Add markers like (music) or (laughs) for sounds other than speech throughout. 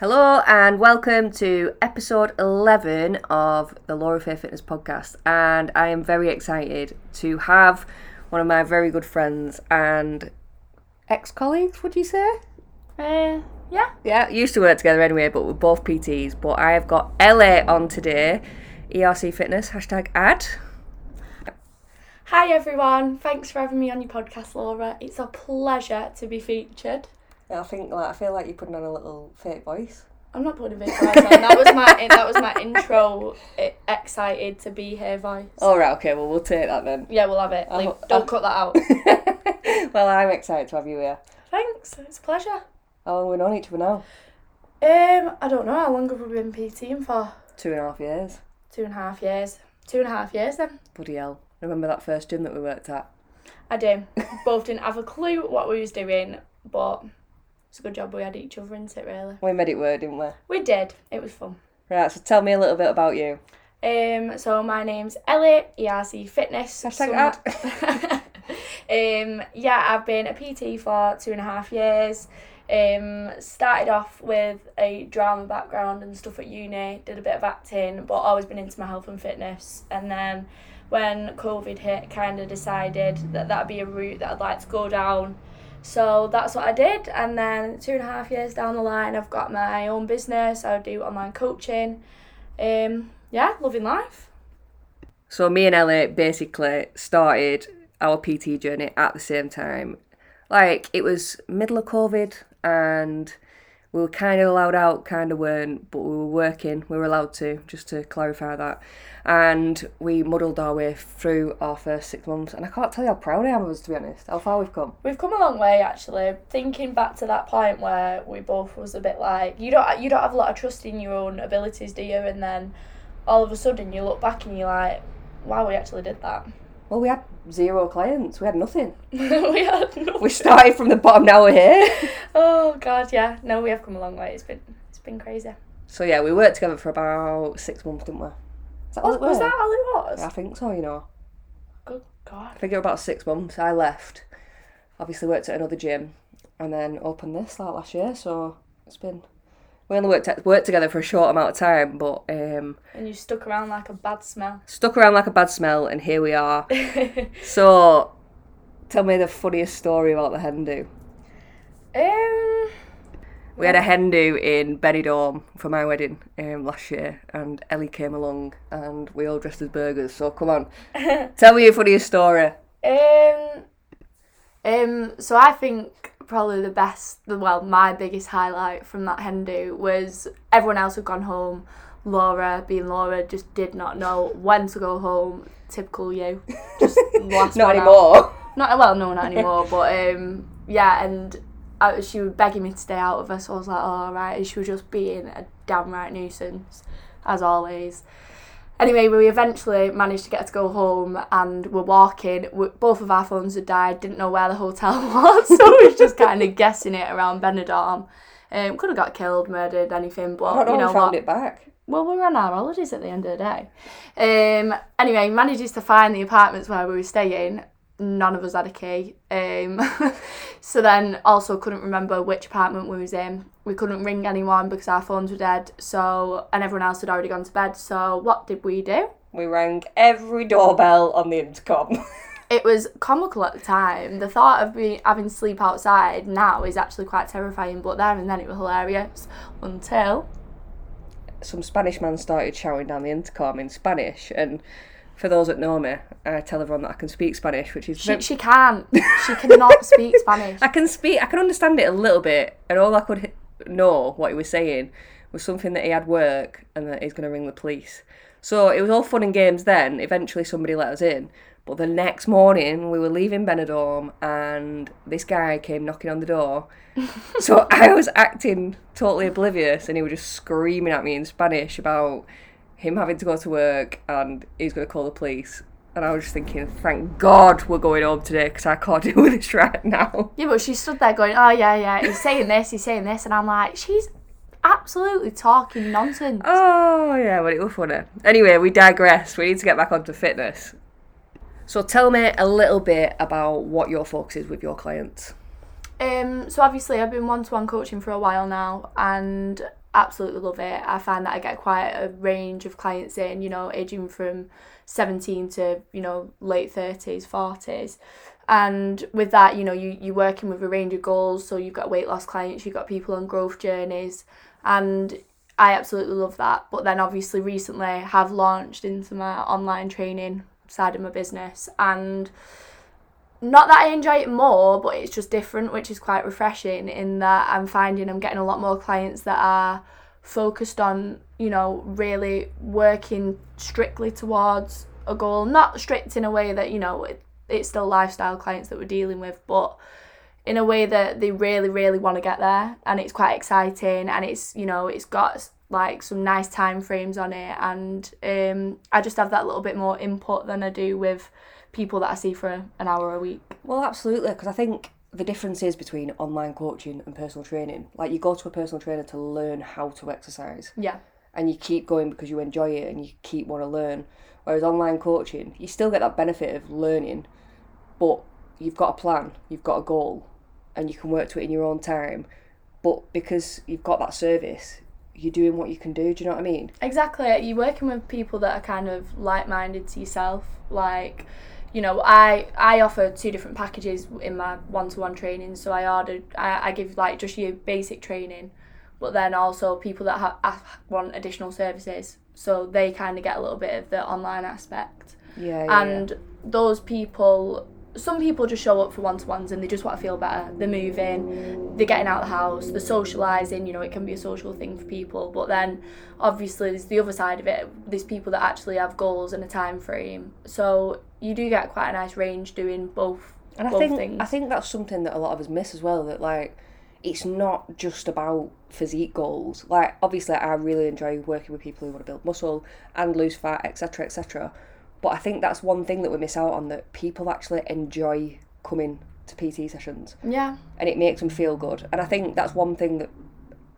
Hello and welcome to episode 11 of the Laura Faye Fitness podcast. And I am very excited to have one of my very good friends and ex colleagues, would you say? Uh, yeah. Yeah, used to work together anyway, but we're both PTs. But I have got Ellie on today, ERC Fitness, hashtag ad. Hi everyone. Thanks for having me on your podcast, Laura. It's a pleasure to be featured. I think like I feel like you're putting on a little fake voice. I'm not putting a fake voice on. That was my that was my intro. Excited to be here voice. All right, okay, well we'll take that then. Yeah, we'll have it. Leave- don't I- cut that out. (laughs) well, I'm excited to have you here. Thanks. It's a pleasure. How long have we known each other now? Um, I don't know how long have we been PTing for? Two and a half years. Two and a half years. Two and a half years then. Bloody hell. Remember that first gym that we worked at? I do. Both didn't have a clue what we was doing, but it's a good job we had each other into it really. We made it work, didn't we? We did. It was fun. Right, so tell me a little bit about you. Um, so my name's Ellie, ERC Fitness. Hashtag (laughs) um, yeah, I've been a PT for two and a half years. Um, started off with a drama background and stuff at uni, did a bit of acting, but always been into my health and fitness. And then when COVID hit, kind of decided that that'd be a route that I'd like to go down. So that's what I did. And then two and a half years down the line, I've got my own business. I do online coaching. Um, yeah, loving life. So me and Ellie basically started our PT journey at the same time. Like it was middle of COVID and we were kind of allowed out, kind of weren't, but we were working. We were allowed to, just to clarify that. And we muddled our way through our first six months. And I can't tell you how proud I am of us, to be honest, how far we've come. We've come a long way actually. Thinking back to that point where we both was a bit like you don't you don't have a lot of trust in your own abilities, do you? And then all of a sudden you look back and you're like, wow, we actually did that. Well, we had zero clients. We had nothing. (laughs) we had no. We started from the bottom, now we're here. (laughs) Oh god, yeah. No, we have come a long way. It's been it's been crazy. So yeah, we worked together for about six months, didn't we? That Was, was that all it was? Yeah, I think so, you know. Good god. I think it was about six months. I left. Obviously worked at another gym and then opened this like last year, so it's been we only worked worked together for a short amount of time, but um And you stuck around like a bad smell. stuck around like a bad smell and here we are. (laughs) so tell me the funniest story about the hen do. Um We had a hen do in Benidorm for my wedding um, last year, and Ellie came along, and we all dressed as burgers. So come on, (laughs) tell me your funniest story. Um, um, so I think probably the best, well, my biggest highlight from that hen do was everyone else had gone home. Laura, being Laura, just did not know when to go home. Typical you, just (laughs) last Not out. anymore. Not well, no, not anymore. but um, yeah, and I, she was begging me to stay out of her, so I was like, oh, all right. And she was just being a damn right nuisance, as always. Anyway, we eventually managed to get to go home, and we're walking. we both of our phones had died. Didn't know where the hotel (laughs) was, so we was just kind of guessing it around Benidorm. Um, could have got killed, murdered, anything, but you know found what? it back. Well, we were on our holidays at the end of the day. Um, anyway, manages to find the apartments where we were staying. None of us had a key. Um, (laughs) so then also couldn't remember which apartment we was in. We couldn't ring anyone because our phones were dead. So and everyone else had already gone to bed. So what did we do? We rang every doorbell on the intercom. (laughs) It was comical at the time. The thought of me having to sleep outside now is actually quite terrifying. But there and then it was hilarious until Some Spanish man started shouting down the intercom in Spanish, and for those that know me, I tell everyone that I can speak Spanish, which is she she can't. She cannot (laughs) speak Spanish. I can speak, I can understand it a little bit, and all I could know what he was saying was something that he had work and that he's going to ring the police. So it was all fun and games then. Eventually, somebody let us in. But the next morning, we were leaving Benidorm, and this guy came knocking on the door. (laughs) so I was acting totally oblivious, and he was just screaming at me in Spanish about him having to go to work and he's going to call the police. And I was just thinking, thank God we're going home today because I can't (laughs) deal with this right now. Yeah, but she stood there going, "Oh yeah, yeah, he's saying this, he's saying this," and I'm like, "She's absolutely talking nonsense." Oh yeah, but it was funny. Anyway, we digress. We need to get back onto fitness. So tell me a little bit about what your focus is with your clients. Um, so obviously I've been one-to-one coaching for a while now, and absolutely love it. I find that I get quite a range of clients in, you know, aging from 17 to, you know, late 30s, 40s. And with that, you know, you, you're working with a range of goals. So you've got weight loss clients, you've got people on growth journeys. And I absolutely love that. But then obviously recently have launched into my online training side of my business. And not that I enjoy it more, but it's just different, which is quite refreshing in that I'm finding I'm getting a lot more clients that are focused on, you know, really working strictly towards a goal. Not strict in a way that, you know, it, it's still lifestyle clients that we're dealing with, but in a way that they really, really want to get there. And it's quite exciting and it's, you know, it's got like some nice time frames on it and um, I just have that little bit more input than I do with people that I see for an hour a week. Well, absolutely, because I think the difference is between online coaching and personal training. Like you go to a personal trainer to learn how to exercise. Yeah. And you keep going because you enjoy it and you keep want to learn. Whereas online coaching, you still get that benefit of learning, but you've got a plan, you've got a goal, and you can work to it in your own time. But because you've got that service, you're doing what you can do. Do you know what I mean? Exactly. You're working with people that are kind of like minded to yourself. Like, you know, I I offer two different packages in my one to one training. So I ordered, I, I give like just your basic training, but then also people that have, want additional services. So they kind of get a little bit of the online aspect. Yeah. yeah and yeah. those people some people just show up for one to ones and they just want to feel better. They're moving, they're getting out of the house, they're socialising, you know, it can be a social thing for people. But then obviously there's the other side of it. There's people that actually have goals and a time frame. So you do get quite a nice range doing both. And I think things. I think that's something that a lot of us miss as well. That like it's not just about physique goals. Like obviously I really enjoy working with people who want to build muscle and lose fat, etc. etc. But I think that's one thing that we miss out on that people actually enjoy coming to PT sessions. Yeah. And it makes them feel good. And I think that's one thing that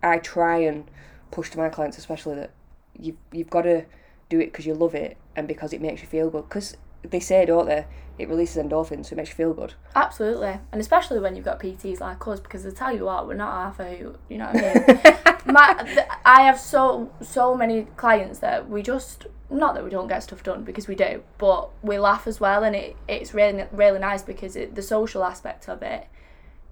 I try and push to my clients, especially that you've, you've got to do it because you love it and because it makes you feel good. Because they say, don't they, it releases endorphins, so it makes you feel good. Absolutely. And especially when you've got PTs like us, because I tell you what, we're not half a you know what I mean? (laughs) My, th- I have so so many clients that we just not that we don't get stuff done because we do, but we laugh as well, and it, it's really really nice because it, the social aspect of it,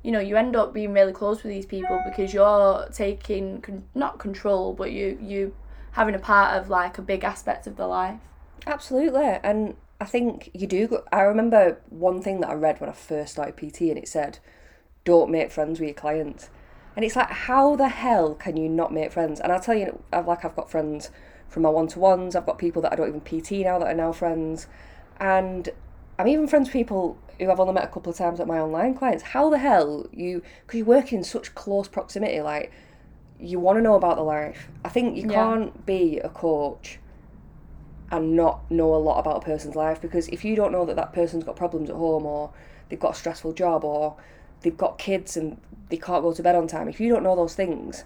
you know, you end up being really close with these people because you're taking con- not control, but you you having a part of like a big aspect of their life. Absolutely, and I think you do. Go- I remember one thing that I read when I first started PT, and it said, "Don't make friends with your clients." And it's like, how the hell can you not make friends? And I'll tell you, I've like I've got friends from my one to ones. I've got people that I don't even PT now that are now friends, and I'm even friends with people who I've only met a couple of times at my online clients. How the hell you? Because you work in such close proximity, like you want to know about the life. I think you Yeah. can't be a coach and not know a lot about a person's life because if you don't know that that person's got problems at home or they've got a stressful job or they've got kids and they can't go to bed on time, if you don't know those things,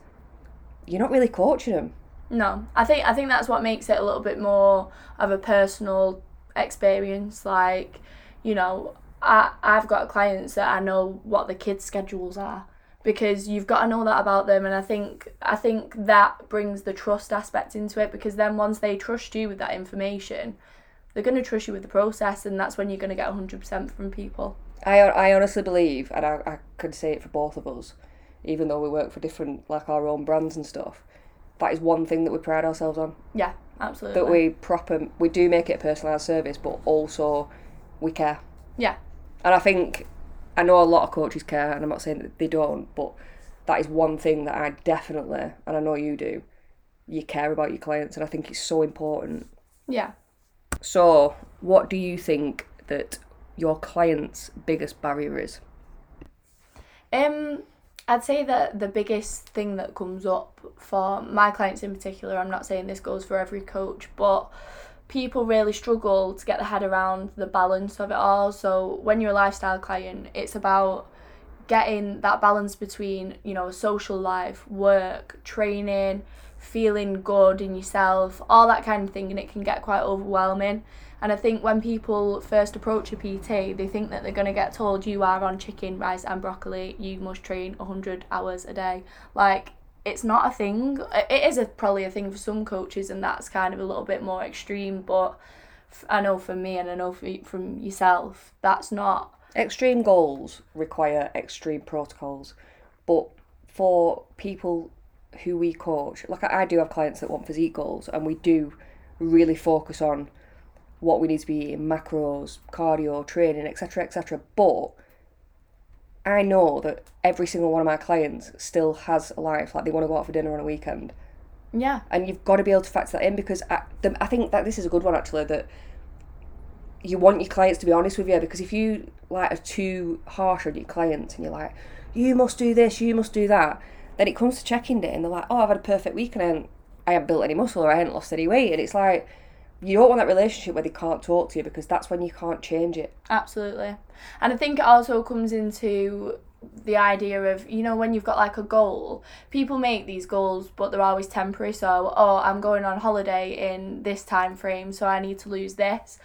you're not really coaching them. No, I think I think that's what makes it a little bit more of a personal experience. Like, you know, I I've got clients that I know what the kids' schedules are because you've got to know that about them, and I think I think that brings the trust aspect into it because then once they trust you with that information, they're going to trust you with the process, and that's when you're going to get hundred percent from people. I, I honestly believe, and I, I could say it for both of us, even though we work for different, like our own brands and stuff, that is one thing that we pride ourselves on. Yeah, absolutely. That we proper, we do make it a personalised service, but also we care. Yeah. And I think, I know a lot of coaches care, and I'm not saying that they don't, but that is one thing that I definitely, and I know you do, you care about your clients, and I think it's so important. Yeah. So, what do you think that your client's biggest barrier is? Um, I'd say that the biggest thing that comes up for my clients in particular, I'm not saying this goes for every coach, but people really struggle to get their head around the balance of it all. So when you're a lifestyle client, it's about getting that balance between, you know, social life, work, training, feeling good in yourself, all that kind of thing, and it can get quite overwhelming. And I think when people first approach a PT, they think that they're going to get told you are on chicken, rice, and broccoli, you must train 100 hours a day. Like, it's not a thing. It is a, probably a thing for some coaches, and that's kind of a little bit more extreme. But I know for me, and I know for, from yourself, that's not. Extreme goals require extreme protocols, but for people who we coach, like I do have clients that want physique goals, and we do really focus on what we need to be eating, macros, cardio, training, etc., etc. But I know that every single one of my clients still has a life, like they want to go out for dinner on a weekend, Yeah, and you've got to be able to factor that in because I, the, I think that this is a good one actually that you want your clients to be honest with you because if you like are too harsh on your clients and you're like you must do this you must do that then it comes to checking day and they're like oh I've had a perfect week and I haven't, I haven't built any muscle or I haven't lost any weight and it's like you don't want that relationship where they can't talk to you because that's when you can't change it. Absolutely. And I think it also comes into the idea of you know when you've got like a goal people make these goals but they're always temporary. So oh i'm going on holiday in this time frame so i need to lose this.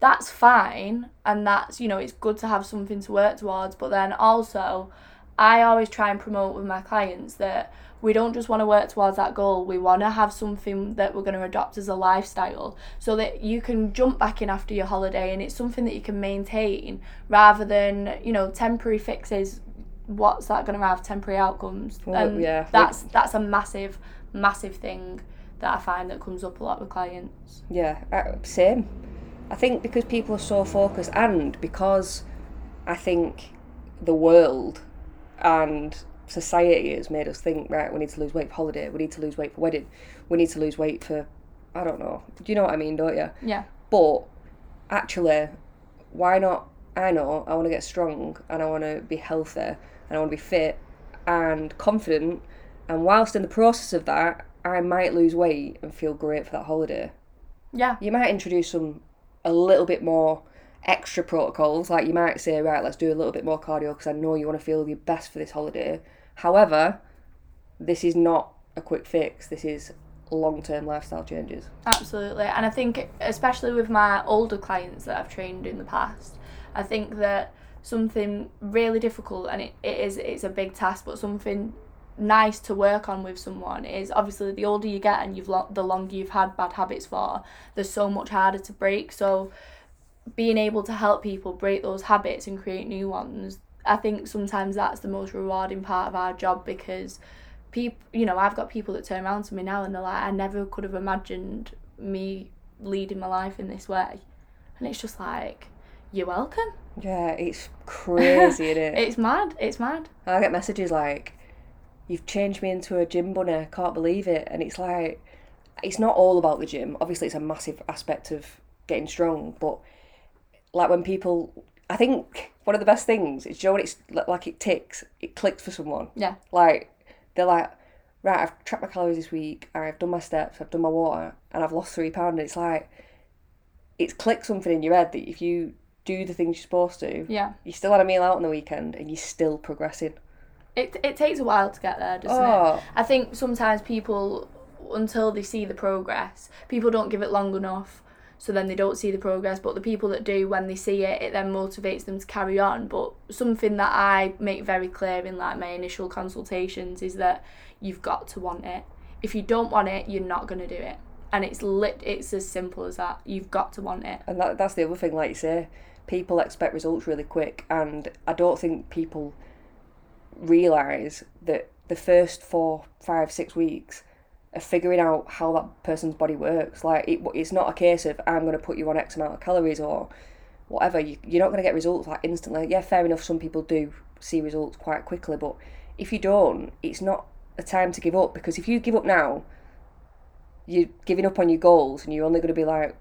That's fine and that's you know it's good to have something to work towards but then also i always try and promote with my clients that we don't just want to work towards that goal we want to have something that we're going to adopt as a lifestyle so that you can jump back in after your holiday and it's something that you can maintain rather than you know temporary fixes what's that going to have temporary outcomes Well, and yeah. that's that's a massive massive thing that i find that comes up a lot with clients Yeah, uh, same. I think because people are so focused, and because I think the world and society has made us think, right, we need to lose weight for holiday, we need to lose weight for wedding, we need to lose weight for, I don't know. Do you know what I mean, don't you? yeah But actually, why not? I know I want to get strong and I want to be healthy and I want to be fit and confident. And whilst in the process of that, I might lose weight and feel great for that holiday yeah you might introduce some a little bit more extra protocols like you might say right let's do a little bit more cardio because i know you want to feel your best for this holiday however this is not a quick fix this is long-term lifestyle changes Absolutely. And I think, especially with my older clients that I've trained in the past, I think that something really difficult, and it, it is, it's a big task, but something nice to work on with someone is obviously the older you get and you've lo- the longer you've had bad habits for, there's so much harder to break. So being able to help people break those habits and create new ones, I think sometimes that's the most rewarding part of our job because people, you know, I've got people that turn around to me now and they're like, I never could have imagined me leading my life in this way. And it's just like, you're welcome. yeah it's crazy isn't it (laughs) It's mad. It's mad. i get messages like you've changed me into a gym bunny i can't believe it and it's like it's not all about the gym obviously it's a massive aspect of getting strong but like when people i think one of the best things is you know when it's like it ticks it clicks for someone Yeah. like they're like right i've tracked my calories this week i've done my steps i've done my water and i've lost three pounds and it's like it's clicked something in your head that if you do the things you're supposed to Yeah. you still had a meal out on the weekend and you're still progressing It, it takes a while to get there, doesn't Oh. it? I think sometimes people, until they see the progress, people don't give it long enough. So then they don't see the progress. But the people that do, when they see it, it then motivates them to carry on. But something that I make very clear in like my initial consultations is that you've got to want it. If you don't want it, you're not gonna do it. And it's lit. It's as simple as that. You've got to want it. And that, that's the other thing, like you say, people expect results really quick, and I don't think people realise that the first four, five, six weeks of figuring out how that person's body works. Like, it, it's not a case of I'm going to put you on X amount of calories or whatever. You, you're not going to get results like instantly. Yeah, fair enough, some people do see results quite quickly, but if you don't, it's not a time to give up because if you give up now, you're giving up on your goals and you're only going to be like,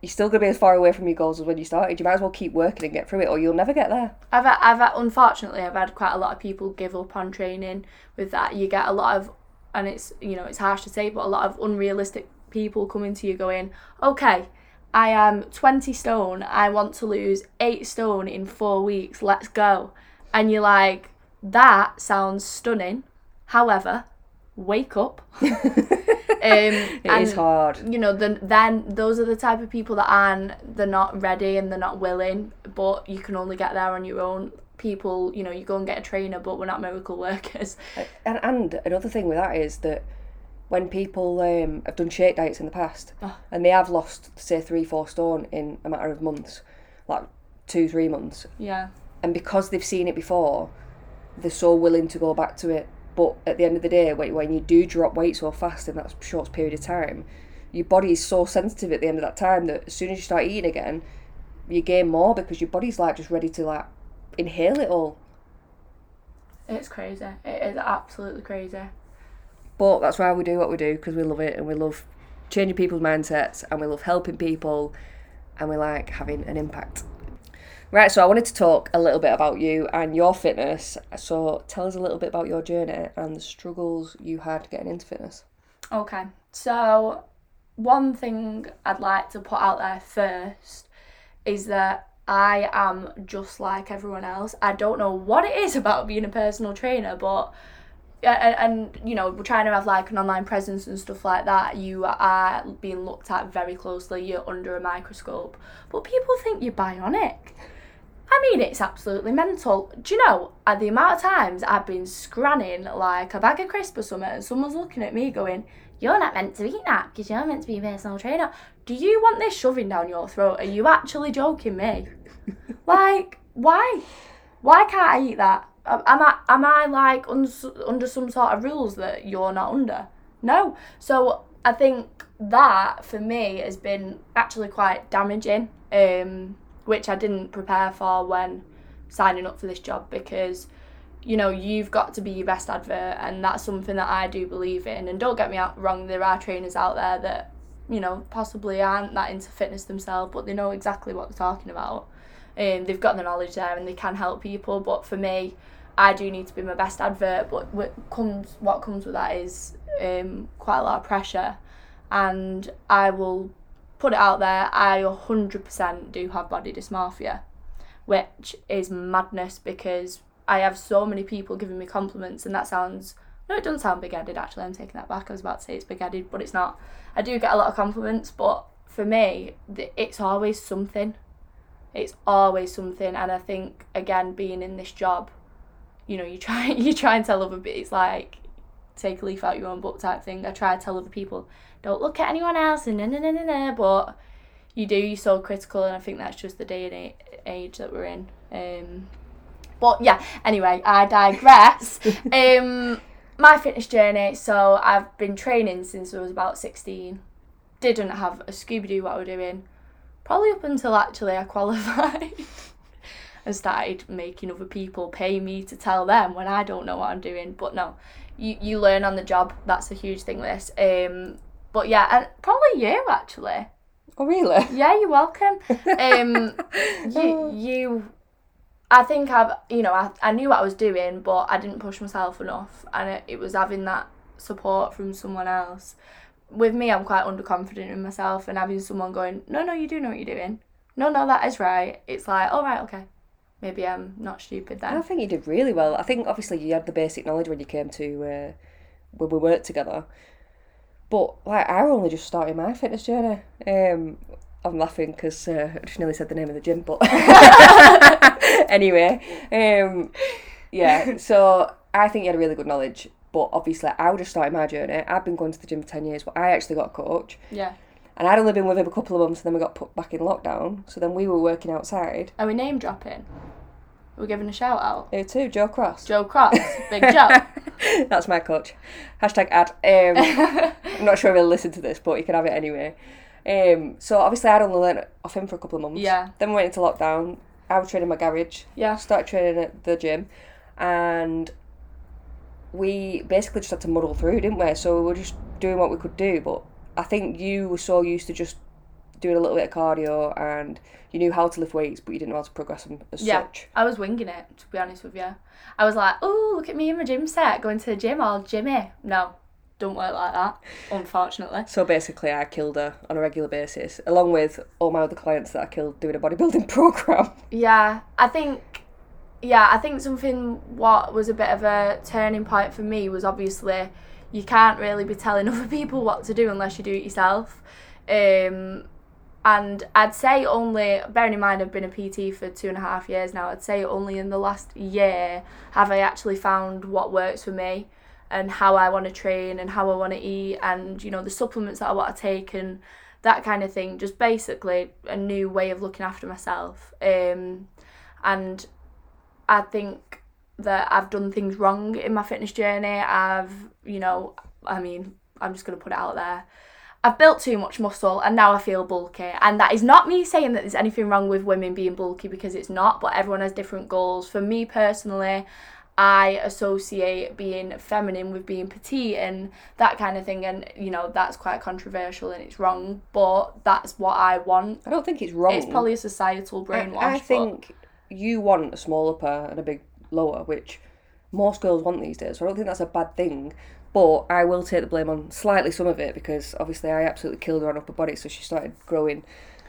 you're still going to be as far away from your goals as when you started. You might as well keep working and get through it, or you'll never get there. I've I've unfortunately I've had quite a lot of people give up on training with that. You get a lot of, and it's you know it's harsh to say, but a lot of unrealistic people coming to you going, okay, I am twenty stone. I want to lose eight stone in four weeks. Let's go, and you're like, that sounds stunning. However, wake up. (laughs) um, It is hard. you know, then then those are the type of people that aren't they're not ready and they're not willing, but you can only get there on your own. People, you know, you go and get a trainer, but we're not miracle (laughs) workers. And, and another thing with that is that when people um, have done shake diets in the past Oh. and they have lost, say, three, four stone in a matter of months, like two, three months, Yeah. and because they've seen it before, they're so willing to go back to it. But at the end of the day, when, when you do drop weight so fast in that short period of time, your body is so sensitive at the end of that time that as soon as you start eating again, you gain more because your body's like just ready to like inhale it all. It's crazy. It is absolutely crazy. But that's why we do what we do because we love it and we love changing people's mindsets and we love helping people and we like having an impact. Right, so I wanted to talk a little bit about you and your fitness. So tell us a little bit about your journey and the struggles you had getting into fitness. Okay. So, one thing I'd like to put out there first is that I am just like everyone else. I don't know what it is about being a personal trainer, but and, and you know we're trying to have like an online presence and stuff like that you are being looked at very closely you're under a microscope but people think you're bionic I mean, it's absolutely mental. Do you know, at the amount of times I've been scranning like a bag of crisps or something, and someone's looking at me going, You're not meant to eat that because you're meant to be a personal trainer. Do you want this shoving down your throat? Are you actually joking me? (laughs) like, why? Why can't I eat that? Am I, am I like under, under some sort of rules that you're not under? No. So I think that for me has been actually quite damaging. Um, which I didn't prepare for when signing up for this job because you know you've got to be your best advert and that's something that I do believe in. And don't get me wrong there are trainers out there that you know possibly aren't that into fitness themselves but they know exactly what they're talking about. Um, they've got the knowledge there and they can help people but for me I do need to be my best advert. But what comes what comes with that is um, quite a lot of pressure and I will put it out there, I 100% do have body dysmorphia, which is madness because I have so many people giving me compliments, and that sounds no, it doesn't sound big headed actually. I'm taking that back. I was about to say it's big headed, but it's not. I do get a lot of compliments, but for me, it's always something. It's always something, and I think again, being in this job, you know, you try (laughs) you try and tell other people. It's like take a leaf out of your own book type thing. I try to tell other people, don't look at anyone else and no no no no no. But you do. You're so critical, and I think that's just the day and age that we're in. Um, but yeah. Anyway, I digress. (laughs) um, my fitness journey. So I've been training since I was about sixteen. Didn't have a Scooby Doo what I was doing. Probably up until actually I (laughs) qualified. and started making other people pay me to tell them when I don't know what I'm doing. But no, you, you learn on the job. That's a huge thing. This. Um, but yeah, and probably you actually. Oh, really? Yeah, you're welcome. (laughs) Um, you you. I think I've you know I, I knew what I was doing, but I didn't push myself enough, and it, it was having that support from someone else. With me, I'm quite underconfident in myself, and having someone going, "No, no, you do know what you're doing. No, no, that is right." It's like, all right, okay, maybe I'm not stupid then. I think you did really well. I think obviously you had the basic knowledge when you came to uh, when we worked together. But like I only just started my fitness journey. Um, I'm laughing because uh, I just nearly said the name of the gym, but (laughs) anyway, um, yeah. So I think you had a really good knowledge. But obviously, I just started my journey. I've been going to the gym for ten years, but I actually got a coach, Yeah. and I'd only been with him a couple of months, and then we got put back in lockdown. So then we were working outside. Are we name dropping? We're giving a shout out. Who too? Joe Cross. Joe Cross, Big Joe. (laughs) That's my coach. Hashtag ad. Um, (laughs) I'm not sure if he'll listen to this, but you can have it anyway. Um, so obviously I'd only learned off him for a couple of months. Yeah. Then we went into lockdown. I was training in my garage. Yeah. Started training at the gym, and we basically just had to muddle through, didn't we? So we were just doing what we could do. But I think you were so used to just doing a little bit of cardio, and you knew how to lift weights, but you didn't know how to progress them as Yeah, such. I was winging it, to be honest with you. I was like, oh, look at me in my gym set, going to the gym all Jimmy. No, don't work like that, unfortunately. So basically, I killed her on a regular basis, along with all my other clients that I killed doing a bodybuilding (laughs) program. Yeah, I think, yeah, I think something what was a bit of a turning point for me was obviously you can't really be telling (laughs) other people what to do unless you do it yourself. Um, and I'd say only, bearing in mind I've been a PT for two and a half years now, I'd say only in the last year have I actually found what works for me and how I want to train and how I want to eat and, you know, the supplements that I want to take and that kind of thing. Just basically a new way of looking after myself. Um, and I think that I've done things wrong in my fitness journey. I've, you know, I mean, I'm just to put it out there. I've built too much muscle and now I feel bulky. And that is not me saying that there's anything wrong with women being bulky because it's not, but everyone has different goals. For me personally, I associate being feminine with being petite and that kind of thing. And, you know, that's quite controversial and it's wrong, but that's what I want. I don't think it's wrong. It's probably a societal brainwash. I, I think you want a small upper and a big lower, which most girls want these days. So I don't think that's a bad thing. But I will take the blame on slightly some of it because obviously I absolutely killed her on upper body, so she started growing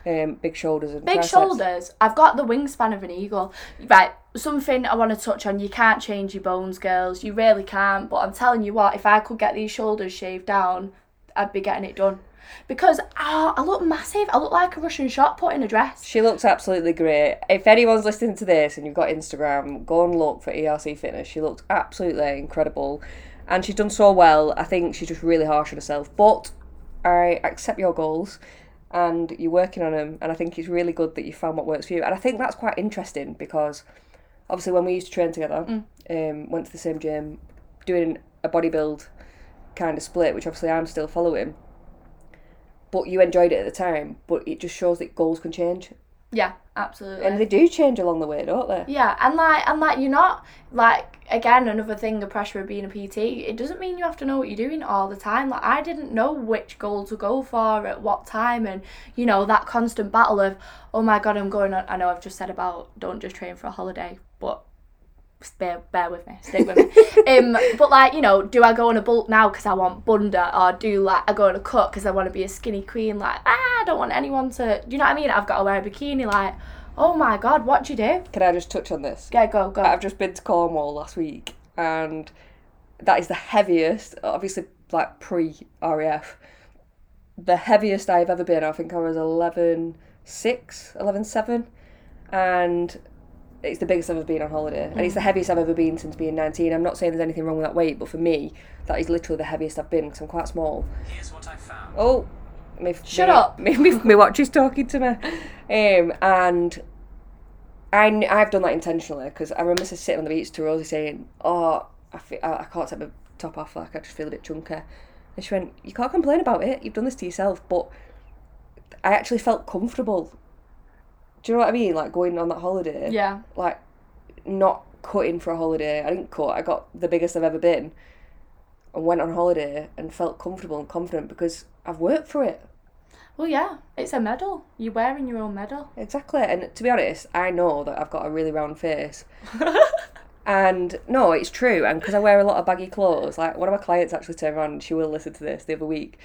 um, big shoulders and Big triceps. shoulders. I've got the wingspan of an eagle. Right, something I want to touch on. You can't change your bones, girls. You really can't. But I'm telling you what, if I could get these shoulders shaved down, I'd be getting it done. Because oh, I look massive. I look like a Russian shot put in a dress. She looks absolutely great. If anyone's listening to this and you've got Instagram, go and look for ERC Fitness. She looks absolutely incredible. And she's done so well. I think she's just really harsh on herself. But I accept your goals and you're working on them. And I think it's really good that you found what works for you. And I think that's quite interesting because obviously when we used to train together, um, went to the same gym, doing a bodybuild kind of split, which obviously I'm still following. But you enjoyed it at the time, but it just shows that goals can change. Yeah, absolutely. And they do change along the way, don't they? Yeah, and like and like you're not like again another thing the pressure of being a PT. It doesn't mean you have to know what you're doing all the time. Like I didn't know which goal to go for at what time, and you know that constant battle of oh my god I'm going on. I know I've just said about don't just train for a holiday, but bear bear with me, stick with me. (laughs) um, but like you know, do I go on a bulk now because I want bunda, or do like I go on a cut because I want to be a skinny queen? Like ah, I don't want anyone to. Do you know what I mean? I've got to wear a bikini. Like oh my god, what do you do? Can I just touch on this? Yeah, go go. I've just been to Cornwall last week, and that is the heaviest, obviously, like pre RAF, the heaviest I've ever been. I think I was 11 6, 11 7, and it's the biggest I've ever been on holiday, and it's the heaviest I've ever been since being 19. I'm not saying there's anything wrong with that weight, but for me, that is literally the heaviest I've been because I'm quite small. Here's what I found. Oh, me, Shut me, up. (laughs) Me, me, me watch is talking to me. Um, and I I've done that intentionally because I remember sitting on the beach to Rosie saying, Oh, I, fe- I, I can't take my top off, like I just feel a bit chunky. And she went, You can't complain about it, you've done this to yourself. But I actually felt comfortable. Do you know what I mean? Like going on that holiday. yeah. Like not cutting for a holiday. I didn't cut, I got the biggest I've ever been. And went on holiday and felt comfortable and confident because I've worked for it. Well, yeah, it's a medal. You're wearing your own medal. Exactly. And to be honest, I know that I've got a really round face. (laughs) and no, it's true. And because I wear a lot of baggy clothes, like one of my clients actually turned around she will listen to this the other week.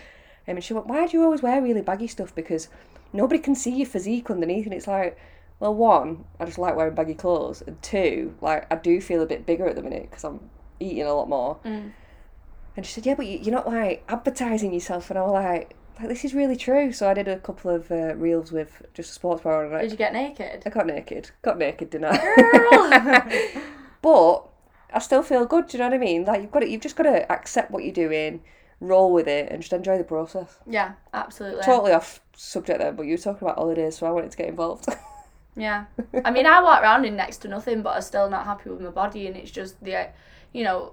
Um, and she went, Why do you always wear really baggy stuff? Because nobody can see your physique underneath. And it's like, well, one, I just like wearing baggy clothes. And two, like, I do feel a bit bigger at the minute because I'm eating a lot more. Mm. And she said, Yeah, but you- you're not like advertising yourself. And I was like, like, this is really true. So I did a couple of uh, reels with just a sports bar on it. Did you get naked? I got naked. Got naked, didn't I? Girl! (laughs) but I still feel good. Do you know what I mean? Like you've got to, you've just got to accept what you're doing, roll with it, and just enjoy the process. yeah, absolutely. Totally off subject there, but you were talking about holidays, so I wanted to get involved. (laughs) Yeah. I mean, I walk around in next to nothing, but I'm still not happy with my body, and it's just the, you know,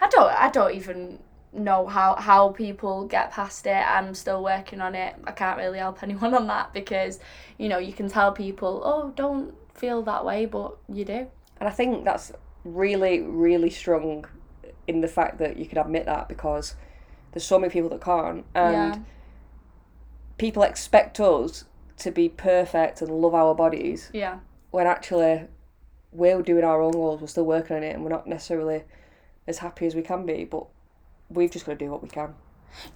I don't, I don't even know how how people get past it. I'm still working on it. I can't really help (laughs) anyone on that because, you know, you can tell people, oh, don't feel that way, but you do. and I think that's really, really strong in the fact that you can admit that because there's so many people that can't, and Yeah. people expect us to be perfect and love our bodies Yeah. when actually we're doing our own goals, we're still working on it, and we're not necessarily as happy as we can be, but we've just got to do what we can.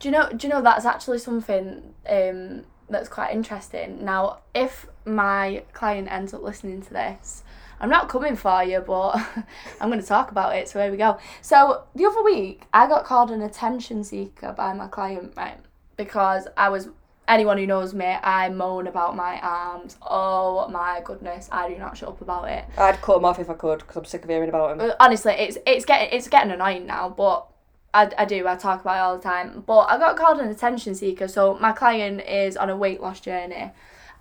Do you know? Do you know that's actually something um, that's quite interesting. Now, if my client ends up listening to this, I'm not coming for you, but (laughs) I'm going to talk about it. So here we go. So the other week, I got called an attention seeker by my client, right? Because I was anyone who knows me, I moan about my arms. Oh my goodness, I do not shut up about it. I'd cut them off if I could because I'm sick of hearing about them. Uh, Honestly, it's it's getting it's getting annoying now, but I, I do I talk about it all the time. But I got called an attention seeker, so my client is on a weight loss journey,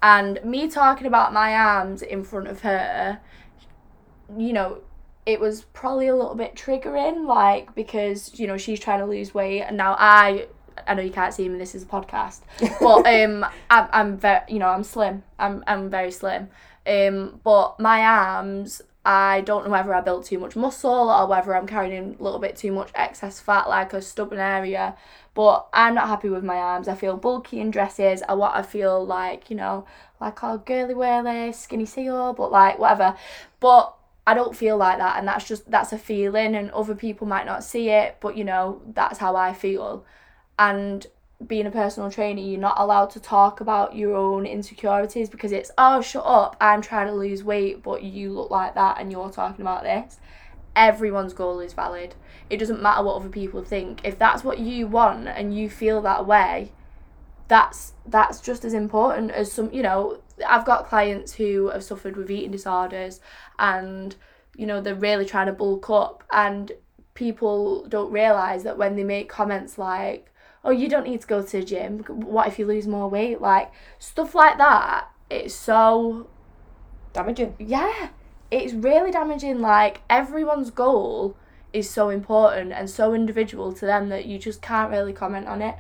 and me talking about my arms in front of her, you know. It was probably a little bit triggering, like because you know she's trying to lose weight, and now I I know you can't see me. This is a podcast, (laughs) but um, I'm I'm very you know I'm slim. I'm I'm very slim. Um, but my arms, I don't know whether I built too much muscle or whether I'm carrying a little bit too much excess fat, like a stubborn area. But I'm not happy with my arms. I feel bulky in dresses. I want I feel like you know like a girly whirly, skinny seal, but like whatever. But I don't feel like that, and that's just that's a feeling, and other people might not see it, but you know that's how I feel and being a personal trainer, you're not allowed to talk about your own insecurities because it's, oh, shut up, I'm trying to lose weight, but you look like that and you're talking about this. Everyone's goal is valid. It doesn't matter what other people think. If that's what you want and you feel that way, that's that's just as important as some you know i've got clients who have suffered with eating disorders and you know they're really trying to bulk up and people don't realize that when they make comments like oh, you don't need to go to the gym. What if you lose more weight? Like stuff like that. It's so damaging. Yeah, it's really damaging. Like everyone's goal is so important and so individual to them that you just can't really comment on it.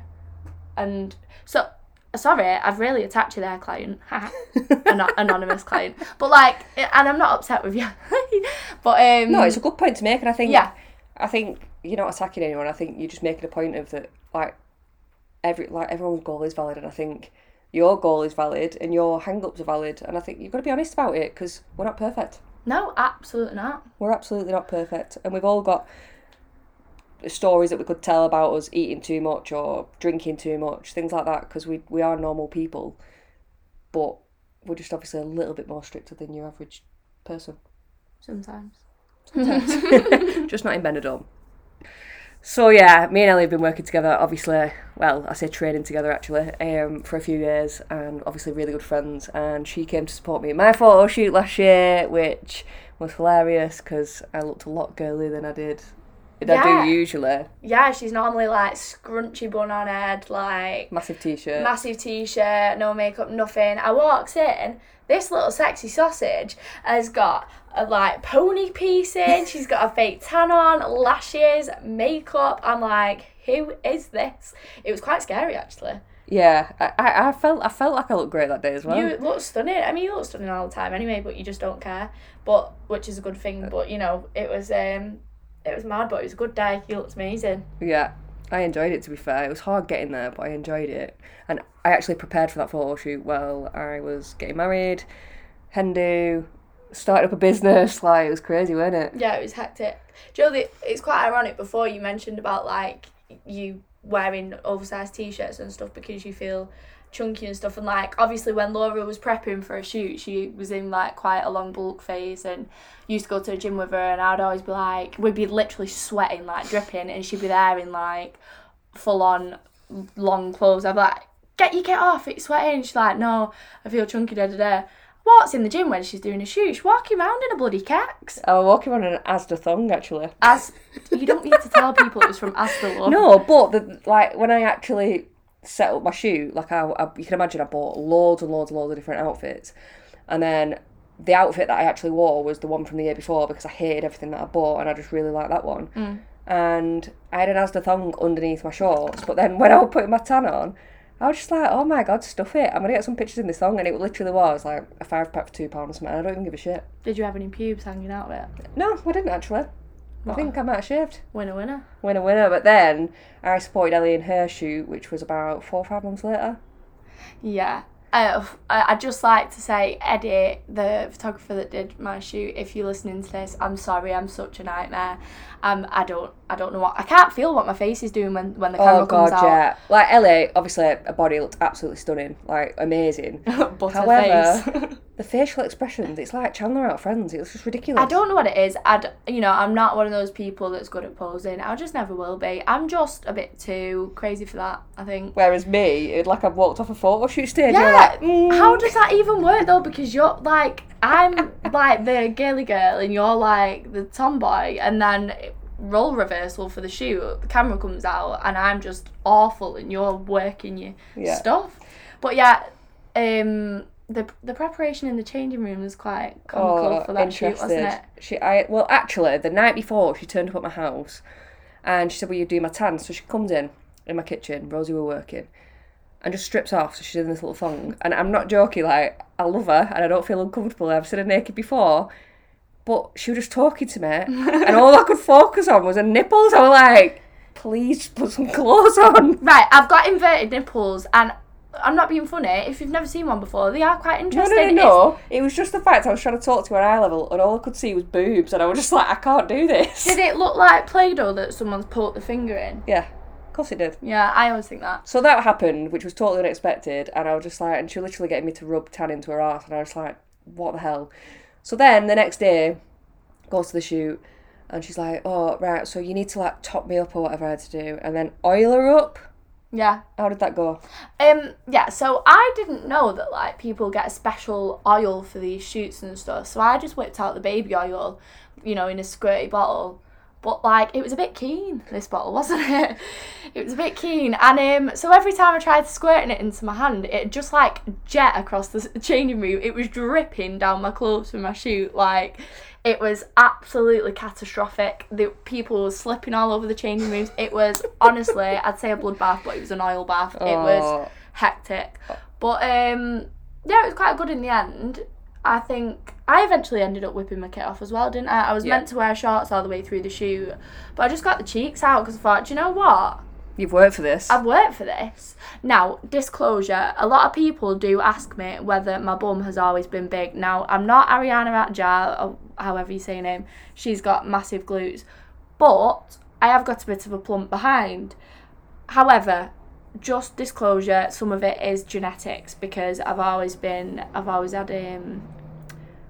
And so sorry, I've really attacked you there, client. (laughs) An- anonymous client. But like, and I'm not upset with you. (laughs) but um, no, it's a good point to make, and I think yeah, I think you're not attacking anyone. I think you're just making a point of that, like every like everyone's goal is valid, and I think your goal is valid and your hang-ups are valid, and I think you've got to be honest about it because we're not perfect. No, absolutely not. We're absolutely not perfect, and we've all got stories that we could tell about us eating too much or drinking too much, things like that, because we we are normal people, but we're just obviously a little bit more stricter than your average person. Sometimes. Sometimes. (laughs) (laughs) just not in Benidorm. So yeah, me and Ellie have been working together. Obviously, well, I say training together actually, um, for a few years, and obviously really good friends. And she came to support me in my photo shoot last year, which was hilarious because I looked a lot girlier than I did. Than yeah. Do usually. Yeah, she's normally like scrunchy bun on head, like massive t-shirt, massive t-shirt, no makeup, nothing. I walks in. This little sexy sausage has got a like pony piece in. She's got a (laughs) fake tan on, lashes, makeup. I'm like, who is this? It was quite scary actually. Yeah, I, I felt I felt like I looked great that day as well. You look stunning. I mean, you look stunning all the time anyway, but you just don't care. But which is a good thing. But you know, it was um, it was mad, but it was a good day. You looked amazing. Yeah, I enjoyed it. To be fair, it was hard getting there, but I enjoyed it, and I actually prepared for that photo shoot while I was getting married. Hen do, started up a business. (laughs) Like it was crazy, wasn't it? Yeah, it was hectic. Joe, it's quite ironic. Before you mentioned about like you wearing oversized t-shirts and stuff because you feel chunky and stuff and like obviously when Laura was prepping for a shoot she was in like quite a long bulk phase and used to go to the gym with her and I'd always be like we'd be literally sweating like dripping and she'd be there in like full on long clothes I'd be like get you get off it's sweating she's like no I feel chunky da da da What's in the gym when she's doing a shoot? She's walking around in a bloody kex. I was walking around in an Asda thong actually. As you don't need to tell people it was from Asda. Love. No, but the, like when I actually set up my shoot, like I, I, you can imagine, I bought loads and loads and loads of different outfits, and then the outfit that I actually wore was the one from the year before because I hated everything that I bought and I just really liked that one. Mm. And I had an Asda thong underneath my shorts, but then (laughs) when I was putting my tan on, I was just like, oh my god, stuff it. I'm gonna get some pictures in this song, and it literally was like a five pack for two pounds or something. I don't even give a shit. Did you have any pubes hanging out of it? No, I didn't actually. I think I might have shaved. Winner, winner. Winner, winner. But then I supported Ellie in her shoot, which was about four or five months later. Yeah, uh, I'd just like to say, Eddie, the photographer that did my shoot, if you're listening to this, I'm sorry, I'm such a nightmare. Um, I don't, I don't know what I can't feel what my face is doing when when the camera Oh god, comes out. yeah. Like Ellie, obviously her body looked absolutely stunning, like amazing. (laughs) but However, her face. (laughs) the facial expressions, it's like Chandler out of Friends. It was just ridiculous. I don't know what it is. I, you know, I'm not one of those people that's good at posing. I just never will be. I'm just a bit too crazy for that. I think. Whereas me, it like I've walked off a photo shoot stage. You're Yeah. like, mm. How does that even work though? Because you're like, I'm like the girly girl, and you're like the tomboy, and then role reversal for the shoot. The camera comes out, and I'm just awful, and you're working your Yeah. stuff. But yeah, um, the the preparation in the changing room was quite comical Oh, for that shoot, wasn't it? She, I well, actually, the night before she turned up at my house, and she said, "Will you do my tan?" So she comes in in my kitchen. Rosie were working, and just strips off. So she's in this little thong, and I'm not joking. Like I love her, and I don't feel uncomfortable. I've seen her naked before, but she was just talking to me, and all I could focus on was her nipples. I was like, "Please put some clothes on." Right, I've got inverted nipples, and I'm not being funny. If you've never seen one before, they are quite interesting. no, no, It's- no. It was just the fact I was trying to talk to her eye level, and all I could see was boobs, and I was just like, I can't do this. Did it look like Play-Doh that someone's put the finger in? Yeah, of course it did. Yeah, I always think that. So that happened, which was totally unexpected, and I was just like, and she was literally getting me to rub tan into her ass, and I was like, what the hell? So then the next day, goes to the shoot, and she's like, oh right, so you need to like top me up or whatever I had to do, and then oil her up. Yeah. How did that go? Um. Yeah. So I didn't know that like people get a special oil for these shoots and stuff. So I just whipped out the baby oil, you know, in a squirty bottle. But like it was a bit keen, this bottle, wasn't (laughs) it? It was a bit keen, and um, so every time I tried squirting it into my hand, it just like jet across the changing room. It was dripping down my clothes from my shoe like it was absolutely catastrophic. The people were slipping all over the changing rooms. It was honestly, (laughs) I'd say a bloodbath, but it was an oil bath. It was hectic. But um, yeah, it was quite good in the end. I think I eventually ended up whipping my kit off as well, didn't I? I was Yeah. meant to wear shorts all the way through the shoot, but I just got the cheeks out because I thought, do you know what? You've worked for this. I've worked for this. Now, disclosure, a lot of people do ask me whether my bum has always been big. Now, I'm not Ariana Atjar, or however you say her name. She's got massive glutes. But I have got a bit of a plump behind. However, just disclosure, some of it is genetics because I've always been I've always had um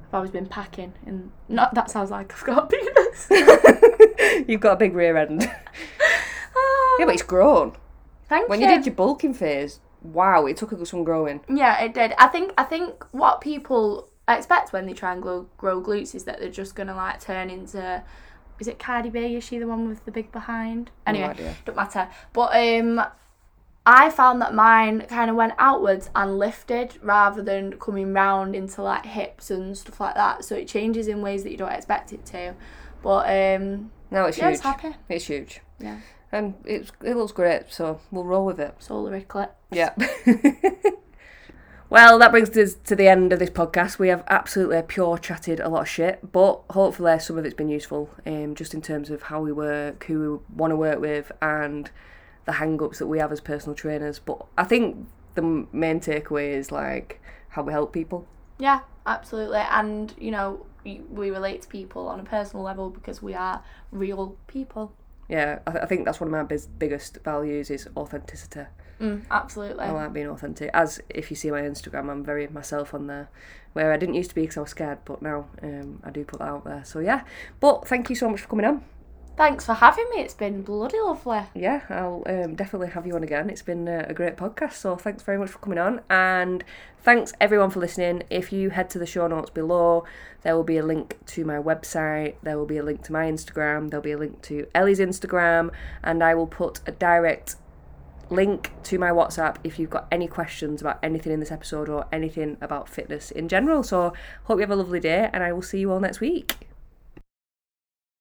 I've always been packing and not that sounds like I've got a (laughs) penis. (laughs) You've got a big rear end. Ah, (laughs) yeah, but it's grown. Thank When you. you did your bulking phase, wow, it took some growing. Yeah, it did. I think I think what people expect when they try and grow, grow glutes is that they're just gonna like turn into. Is it Cardi B? Is she the one with the big behind? Anyway, idea. don't matter. But um, I found that mine kind of went outwards and lifted rather than coming round into like hips and stuff like that. So it changes in ways that you don't expect it to. But um, Now it's yeah, huge. was happy. It's huge. Yeah, And it's it looks great, so we'll roll with it. solar eclipse. Yeah. (laughs) well, that brings us to the end of this podcast. We have absolutely pure chatted a lot of shit, but hopefully some of it's been useful, um, just in terms of how we work, who we want to work with, and the hang-ups that we have as personal trainers. But I think the main takeaway is like how we help people. Yeah, absolutely. And, you know, we relate to people on a personal level because we are real people. Yeah, I, th- I think that's one of my biz- biggest values is authenticity. Mm, absolutely. I like being authentic. As if you see my Instagram, I'm very myself on there, where I didn't used to be because I was scared, but now um, I do put that out there. So yeah, but thank you so much for coming on. Thanks for having me. It's been bloody lovely. Yeah, I'll um, definitely have you on again. It's been uh, a great podcast, so thanks very much for coming on, and thanks everyone for listening. If you head to the show notes below, there will be a link to my website. There will be a link to my Instagram. There'll be a link to Ellie's Instagram, and I will put a direct link to my WhatsApp if you've got any questions about anything in this episode or anything about fitness in general. So, hope you have a lovely day, and I will see you all next week.